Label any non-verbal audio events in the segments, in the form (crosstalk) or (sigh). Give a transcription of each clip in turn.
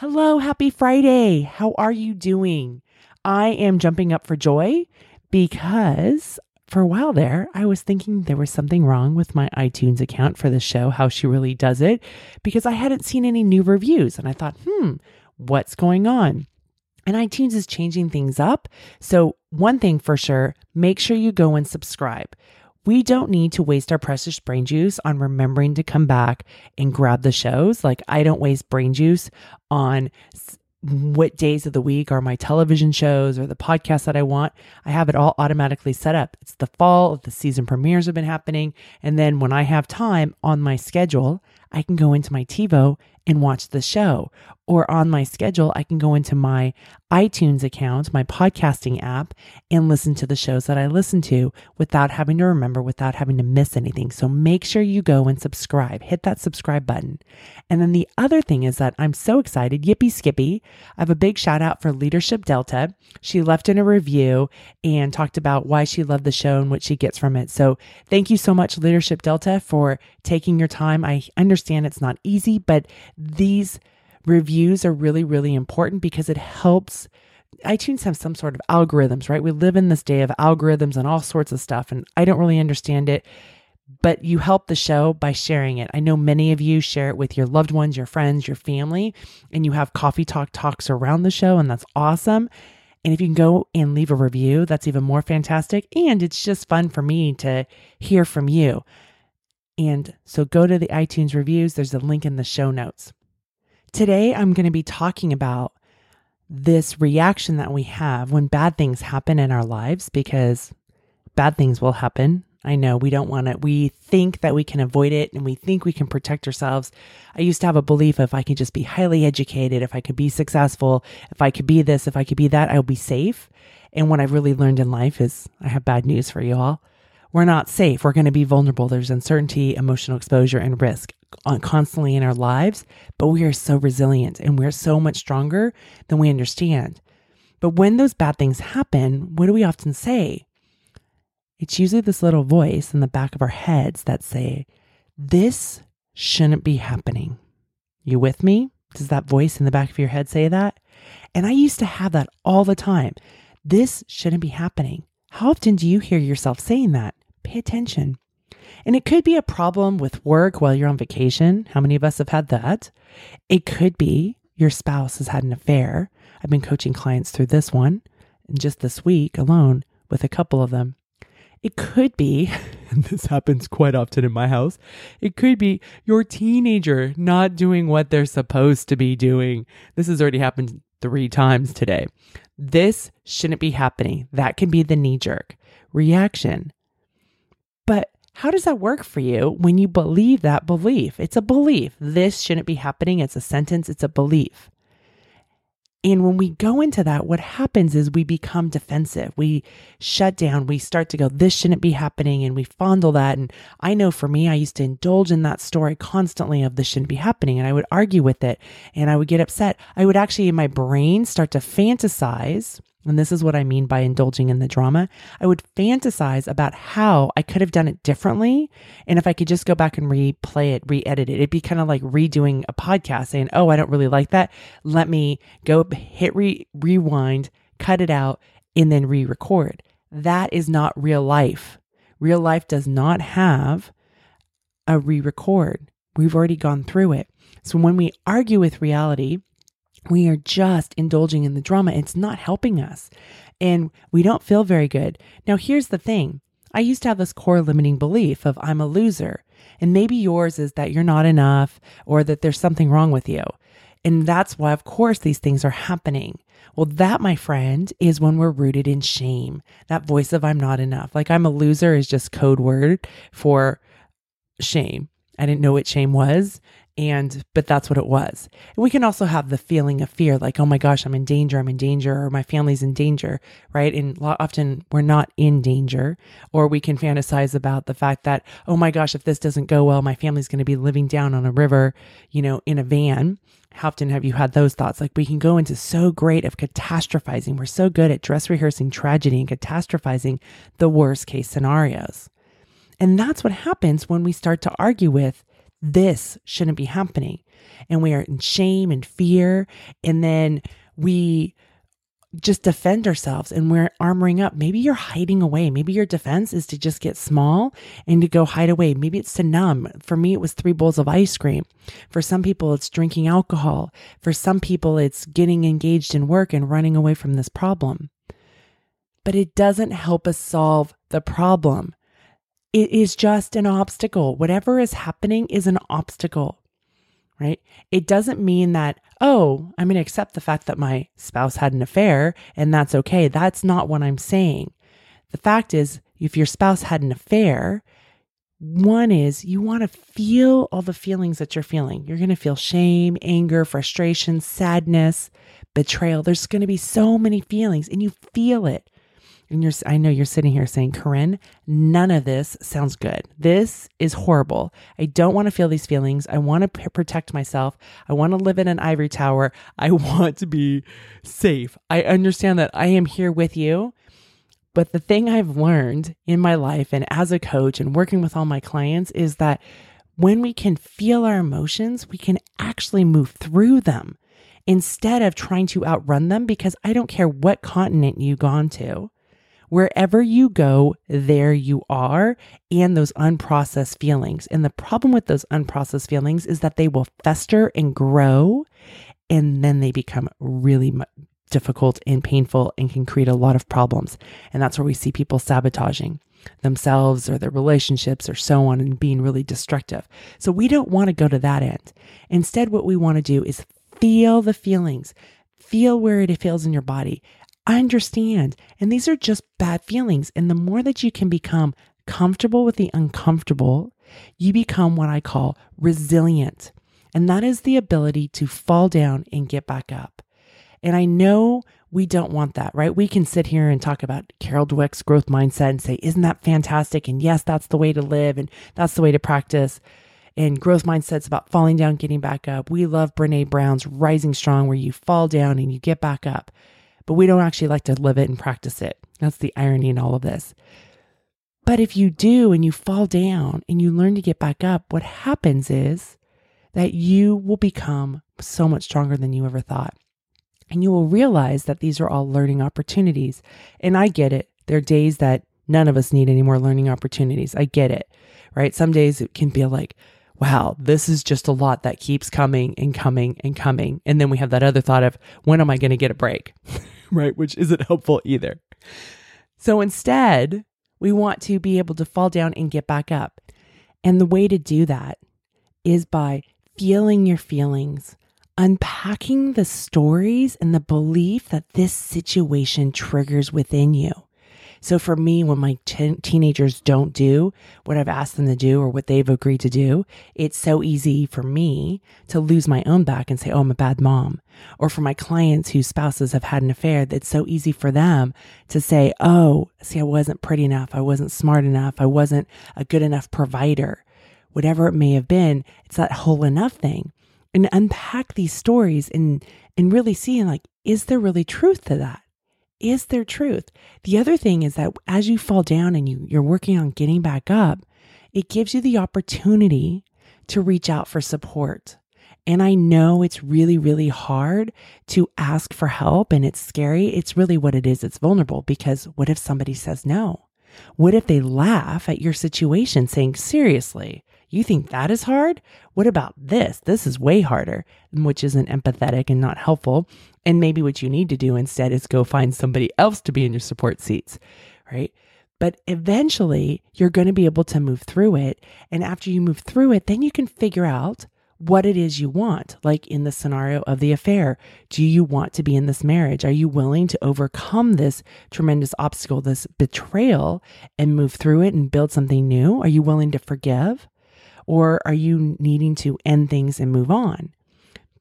Hello, happy Friday. How are you doing? I am jumping up for joy because for a while there, I was thinking there was something wrong with my iTunes account for the show, How She Really Does It, because I hadn't seen any new reviews. And I thought, hmm, what's going on? And iTunes is changing things up. So, one thing for sure, make sure you go and subscribe. We don't need to waste our precious brain juice on remembering to come back and grab the shows. Like, I don't waste brain juice on what days of the week are my television shows or the podcasts that I want. I have it all automatically set up. It's the fall, the season premieres have been happening. And then when I have time on my schedule, I can go into my TiVo and watch the show. Or on my schedule, I can go into my iTunes account, my podcasting app, and listen to the shows that I listen to without having to remember, without having to miss anything. So make sure you go and subscribe. Hit that subscribe button. And then the other thing is that I'm so excited. Yippee Skippy. I have a big shout out for Leadership Delta. She left in a review and talked about why she loved the show and what she gets from it. So thank you so much, Leadership Delta, for taking your time. I understand it's not easy, but these reviews are really, really important because it helps. iTunes have some sort of algorithms, right? We live in this day of algorithms and all sorts of stuff, and I don't really understand it. But you help the show by sharing it. I know many of you share it with your loved ones, your friends, your family, and you have coffee talk talks around the show, and that's awesome. And if you can go and leave a review, that's even more fantastic. And it's just fun for me to hear from you. And so go to the iTunes reviews, there's a link in the show notes. Today, I'm going to be talking about this reaction that we have when bad things happen in our lives because bad things will happen. I know we don't want it. we think that we can avoid it and we think we can protect ourselves. I used to have a belief if I could just be highly educated, if I could be successful, if I could be this, if I could be that, I'll be safe. And what I've really learned in life is I have bad news for you all. We're not safe. We're going to be vulnerable. There's uncertainty, emotional exposure, and risk on constantly in our lives, but we are so resilient and we're so much stronger than we understand. But when those bad things happen, what do we often say? It's usually this little voice in the back of our heads that say, This shouldn't be happening. You with me? Does that voice in the back of your head say that? And I used to have that all the time. This shouldn't be happening. How often do you hear yourself saying that? Pay attention. And it could be a problem with work while you're on vacation. How many of us have had that? It could be your spouse has had an affair. I've been coaching clients through this one, and just this week alone with a couple of them. It could be, (laughs) and this happens quite often in my house, it could be your teenager not doing what they're supposed to be doing. This has already happened three times today. This shouldn't be happening. That can be the knee jerk reaction. How does that work for you when you believe that belief? It's a belief. This shouldn't be happening. It's a sentence, it's a belief. And when we go into that, what happens is we become defensive. We shut down. We start to go, this shouldn't be happening. And we fondle that. And I know for me, I used to indulge in that story constantly of this shouldn't be happening. And I would argue with it and I would get upset. I would actually, in my brain, start to fantasize. And this is what I mean by indulging in the drama. I would fantasize about how I could have done it differently. And if I could just go back and replay it, re edit it, it'd be kind of like redoing a podcast saying, Oh, I don't really like that. Let me go hit re- rewind, cut it out, and then re record. That is not real life. Real life does not have a re record. We've already gone through it. So when we argue with reality, we are just indulging in the drama. It's not helping us. And we don't feel very good. Now, here's the thing I used to have this core limiting belief of I'm a loser. And maybe yours is that you're not enough or that there's something wrong with you. And that's why, of course, these things are happening. Well, that, my friend, is when we're rooted in shame. That voice of I'm not enough. Like I'm a loser is just code word for shame. I didn't know what shame was. And, but that's what it was. And we can also have the feeling of fear, like, oh my gosh, I'm in danger, I'm in danger, or my family's in danger, right? And often we're not in danger. Or we can fantasize about the fact that, oh my gosh, if this doesn't go well, my family's going to be living down on a river, you know, in a van. How often have you had those thoughts? Like we can go into so great of catastrophizing. We're so good at dress rehearsing tragedy and catastrophizing the worst case scenarios. And that's what happens when we start to argue with this shouldn't be happening. And we are in shame and fear. And then we just defend ourselves and we're armoring up. Maybe you're hiding away. Maybe your defense is to just get small and to go hide away. Maybe it's to numb. For me, it was three bowls of ice cream. For some people, it's drinking alcohol. For some people, it's getting engaged in work and running away from this problem. But it doesn't help us solve the problem. It is just an obstacle. Whatever is happening is an obstacle, right? It doesn't mean that, oh, I'm going to accept the fact that my spouse had an affair and that's okay. That's not what I'm saying. The fact is, if your spouse had an affair, one is you want to feel all the feelings that you're feeling. You're going to feel shame, anger, frustration, sadness, betrayal. There's going to be so many feelings and you feel it and you're I know you're sitting here saying, "Koren, none of this sounds good. This is horrible. I don't want to feel these feelings. I want to p- protect myself. I want to live in an ivory tower. I (laughs) want to be safe. I understand that I am here with you." But the thing I've learned in my life and as a coach and working with all my clients is that when we can feel our emotions, we can actually move through them instead of trying to outrun them because I don't care what continent you've gone to. Wherever you go, there you are, and those unprocessed feelings. And the problem with those unprocessed feelings is that they will fester and grow, and then they become really difficult and painful and can create a lot of problems. And that's where we see people sabotaging themselves or their relationships or so on and being really destructive. So we don't want to go to that end. Instead, what we want to do is feel the feelings, feel where it feels in your body, I understand. And these are just bad feelings. And the more that you can become comfortable with the uncomfortable, you become what I call resilient. And that is the ability to fall down and get back up. And I know we don't want that, right? We can sit here and talk about Carol Dweck's growth mindset and say, isn't that fantastic? And yes, that's the way to live and that's the way to practice. And growth mindset's about falling down, getting back up. We love Brene Brown's Rising Strong, where you fall down and you get back up but we don't actually like to live it and practice it. That's the irony in all of this. But if you do and you fall down and you learn to get back up, what happens is that you will become so much stronger than you ever thought. And you will realize that these are all learning opportunities. And I get it. There are days that none of us need any more learning opportunities. I get it, right? Some days it can feel like, wow, this is just a lot that keeps coming and coming and coming. And then we have that other thought of, when am I going to get a break? (laughs) right? Which isn't helpful either. So instead, we want to be able to fall down and get back up. And the way to do that is by feeling your feelings, unpacking the stories and the belief that this situation triggers within you. So for me, when my teenagers don't do what I've asked them to do or what they've agreed to do, it's so easy for me to lose my own back and say, Oh, I'm a bad mom. Or for my clients whose spouses have had an affair, it's so easy for them to say, Oh, see, I wasn't pretty enough. I wasn't smart enough. I wasn't a good enough provider. Whatever it may have been, it's that whole enough thing. And unpack these stories and, and really seeing like, is there really truth to that? Is there truth? The other thing is that as you fall down and you, you're working on getting back up, it gives you the opportunity to reach out for support. And I know it's really, really hard to ask for help and it's scary. It's really what it is. It's vulnerable because what if somebody says no? What if they laugh at your situation saying, seriously, you think that is hard? What about this? This is way harder, which isn't empathetic and not helpful. And maybe what you need to do instead is go find somebody else to be in your support seats, right? But eventually you're going to be able to move through it. And after you move through it, then you can figure out what it is you want. Like in the scenario of the affair, do you want to be in this marriage? Are you willing to overcome this tremendous obstacle, this betrayal, and move through it and build something new? Are you willing to forgive? Or are you needing to end things and move on?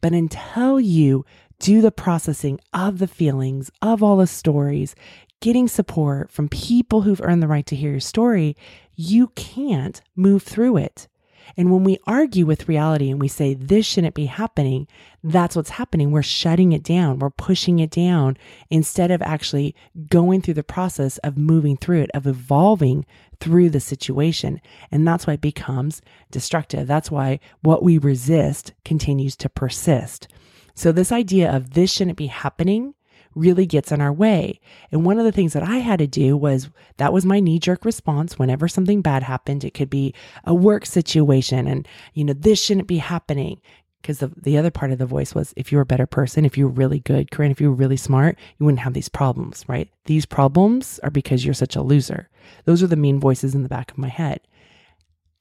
But until you do the processing of the feelings, of all the stories, getting support from people who've earned the right to hear your story, you can't move through it. And when we argue with reality and we say this shouldn't be happening, that's what's happening. We're shutting it down. We're pushing it down instead of actually going through the process of moving through it, of evolving through the situation. And that's why it becomes destructive. That's why what we resist continues to persist. So, this idea of this shouldn't be happening really gets in our way. And one of the things that I had to do was that was my knee jerk response whenever something bad happened. It could be a work situation and, you know, this shouldn't be happening. Because the, the other part of the voice was if you're a better person, if you're really good, Koren, if you're really smart, you wouldn't have these problems, right? These problems are because you're such a loser. Those are the mean voices in the back of my head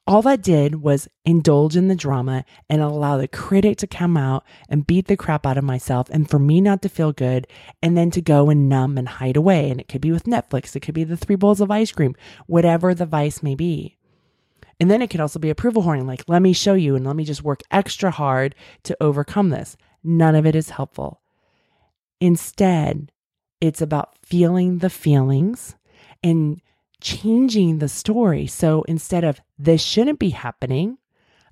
all that did was indulge in the drama and allow the critic to come out and beat the crap out of myself and for me not to feel good and then to go and numb and hide away. And it could be with Netflix, it could be the three bowls of ice cream, whatever the vice may be. And then it could also be approval horning, like, let me show you and let me just work extra hard to overcome this. None of it is helpful. Instead, it's about feeling the feelings and changing the story. So instead of this shouldn't be happening,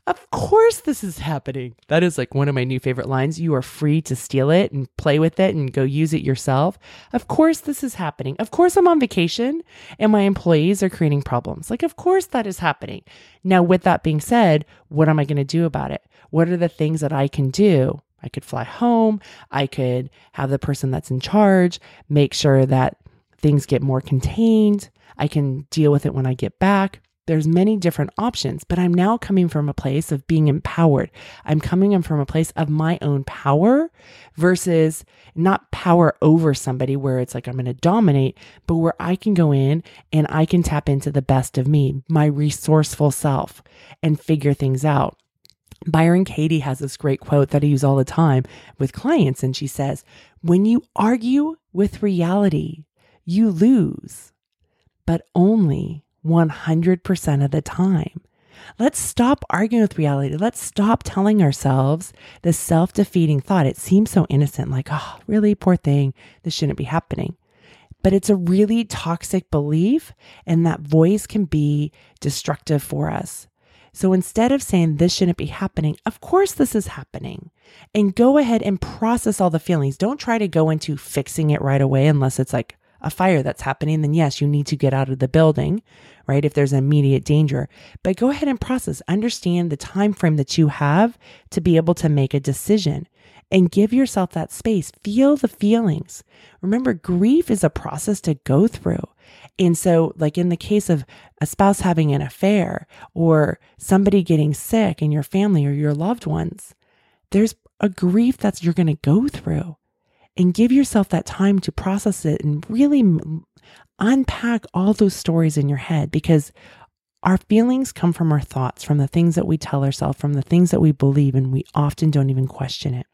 of course this is happening. That is like one of my new favorite lines. You are free to steal it and play with it and go use it yourself. Of course this is happening. Of course I'm on vacation and my employees are creating problems. Like, of course that is happening. Now, with that being said, what am I going to do about it? What are the things that I can do? I could fly home. I could have the person that's in charge make sure that things get more contained. I can deal with it when I get back. There's many different options, but I'm now coming from a place of being empowered. I'm coming from a place of my own power versus not power over somebody where it's like I'm going to dominate, but where I can go in and I can tap into the best of me, my resourceful self, and figure things out. Byron Katie has this great quote that I use all the time with clients, and she says, When you argue with reality, you lose but only 100% of the time. Let's stop arguing with reality. Let's stop telling ourselves the self defeating thought. It seems so innocent, like, oh, really, poor thing. This shouldn't be happening. But it's a really toxic belief, and that voice can be destructive for us. So instead of saying this shouldn't be happening, of course this is happening. And go ahead and process all the feelings. Don't try to go into fixing it right away unless it's like, a fire that's happening, then yes, you need to get out of the building, right? If there's immediate danger. But go ahead and process. Understand the time frame that you have to be able to make a decision and give yourself that space. Feel the feelings. Remember, grief is a process to go through. And so, like in the case of a spouse having an affair or somebody getting sick in your family or your loved ones, there's a grief that you're going to go through and give yourself that time to process it and really unpack all those stories in your head because our feelings come from our thoughts, from the things that we tell ourselves, from the things that we believe, and we often don't even question it.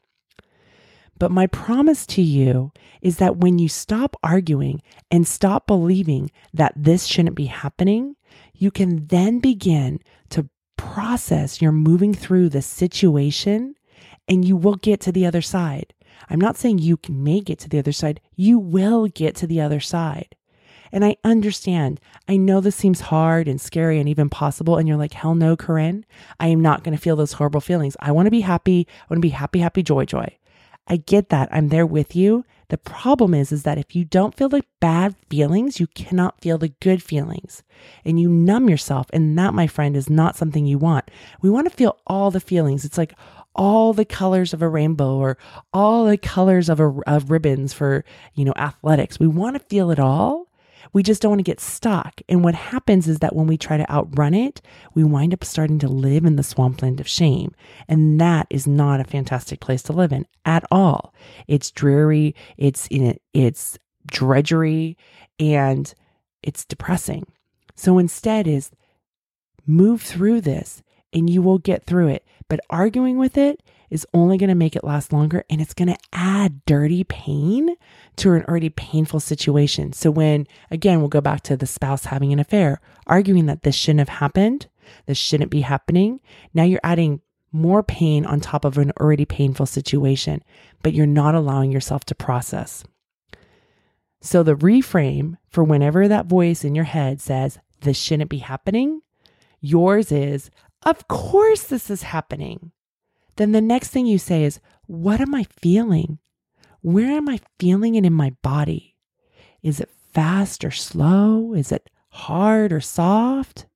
But my promise to you is that when you stop arguing and stop believing that this shouldn't be happening, you can then begin to process you're moving through the situation and you will get to the other side. I'm not saying you may get to the other side. You will get to the other side. And I understand. I know this seems hard and scary and even possible. And you're like, hell no, Koren. I am not going to feel those horrible feelings. I want to be happy. I want to be happy, happy, joy, joy. I get that. I'm there with you. The problem is, is that if you don't feel the bad feelings, you cannot feel the good feelings and you numb yourself. And that, my friend, is not something you want. We want to feel all the feelings. It's like all the colors of a rainbow or all the colors of, a, of ribbons for, you know, athletics. We want to feel it all. We just don't want to get stuck. And what happens is that when we try to outrun it, we wind up starting to live in the swampland of shame. And that is not a fantastic place to live in at all. It's dreary, it's in it, it's drudgery, and it's depressing. So instead is move through this and you will get through it. But arguing with it is only going to make it last longer and it's going to add dirty pain to an already painful situation. So, when again, we'll go back to the spouse having an affair, arguing that this shouldn't have happened, this shouldn't be happening. Now you're adding more pain on top of an already painful situation, but you're not allowing yourself to process. So the reframe for whenever that voice in your head says, this shouldn't be happening, yours is, of course this is happening. Then the next thing you say is, what am I feeling? Where am I feeling it in my body? Is it fast or slow? Is it hard or soft?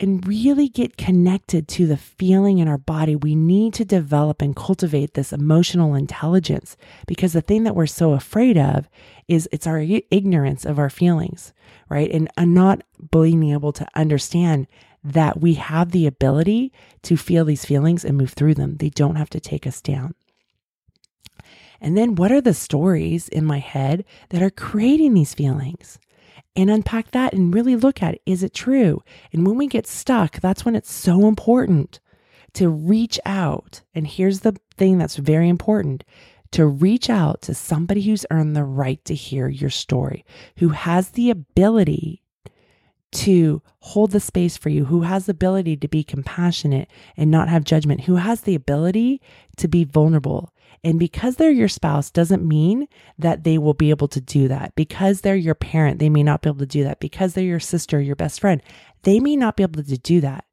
And really get connected to the feeling in our body. We need to develop and cultivate this emotional intelligence because the thing that we're so afraid of is it's our ignorance of our feelings, right? And, and not being able to understand that we have the ability to feel these feelings and move through them. They don't have to take us down. And then what are the stories in my head that are creating these feelings? And unpack that and really look at is it true? And when we get stuck, that's when it's so important to reach out. And here's the thing that's very important to reach out to somebody who's earned the right to hear your story, who has the ability to hold the space for you, who has the ability to be compassionate and not have judgment, who has the ability to be vulnerable. And because they're your spouse doesn't mean that they will be able to do that. Because they're your parent, they may not be able to do that. Because they're your sister, your best friend, they may not be able to do that.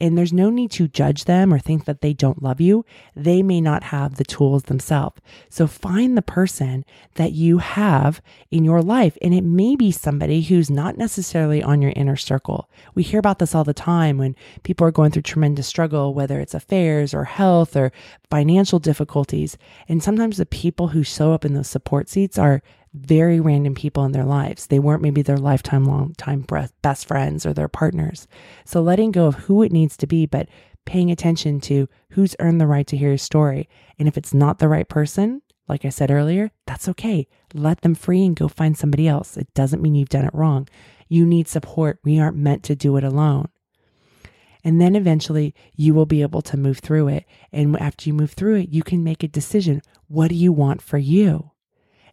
And there's no need to judge them or think that they don't love you. They may not have the tools themselves. So find the person that you have in your life. And it may be somebody who's not necessarily on your inner circle. We hear about this all the time when people are going through tremendous struggle, whether it's affairs or health or financial difficulties. And sometimes the people who show up in those support seats are very random people in their lives. They weren't maybe their lifetime, long time best friends or their partners. So letting go of who it needs to be, but paying attention to who's earned the right to hear your story. And if it's not the right person, like I said earlier, that's okay. Let them free and go find somebody else. It doesn't mean you've done it wrong. You need support. We aren't meant to do it alone. And then eventually you will be able to move through it. And after you move through it, you can make a decision. What do you want for you?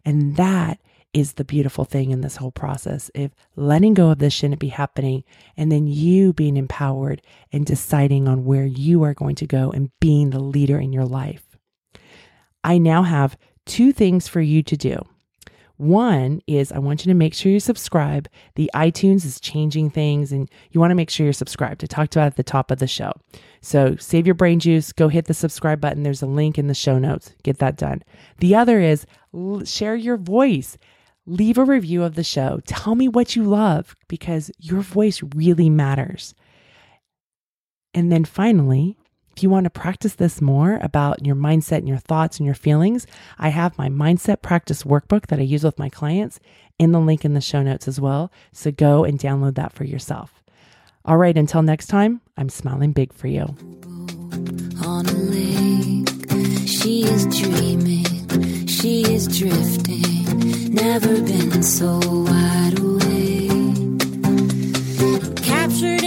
And that is the beautiful thing in this whole process if letting go of this shouldn't be happening and then you being empowered and deciding on where you are going to go and being the leader in your life. I now have two things for you to do. One is I want you to make sure you subscribe. The iTunes is changing things and you want to make sure you're subscribed. I talked about it at the top of the show. So save your brain juice, go hit the subscribe button. There's a link in the show notes. Get that done. The other is l- share your voice. Leave a review of the show. Tell me what you love because your voice really matters. And then finally, if you want to practice this more about your mindset and your thoughts and your feelings, I have my mindset practice workbook that I use with my clients in the link in the show notes as well. So go and download that for yourself. All right, until next time, I'm smiling big for you. On a lake, she is dreaming, she is drifting, never been so wide awake. Captured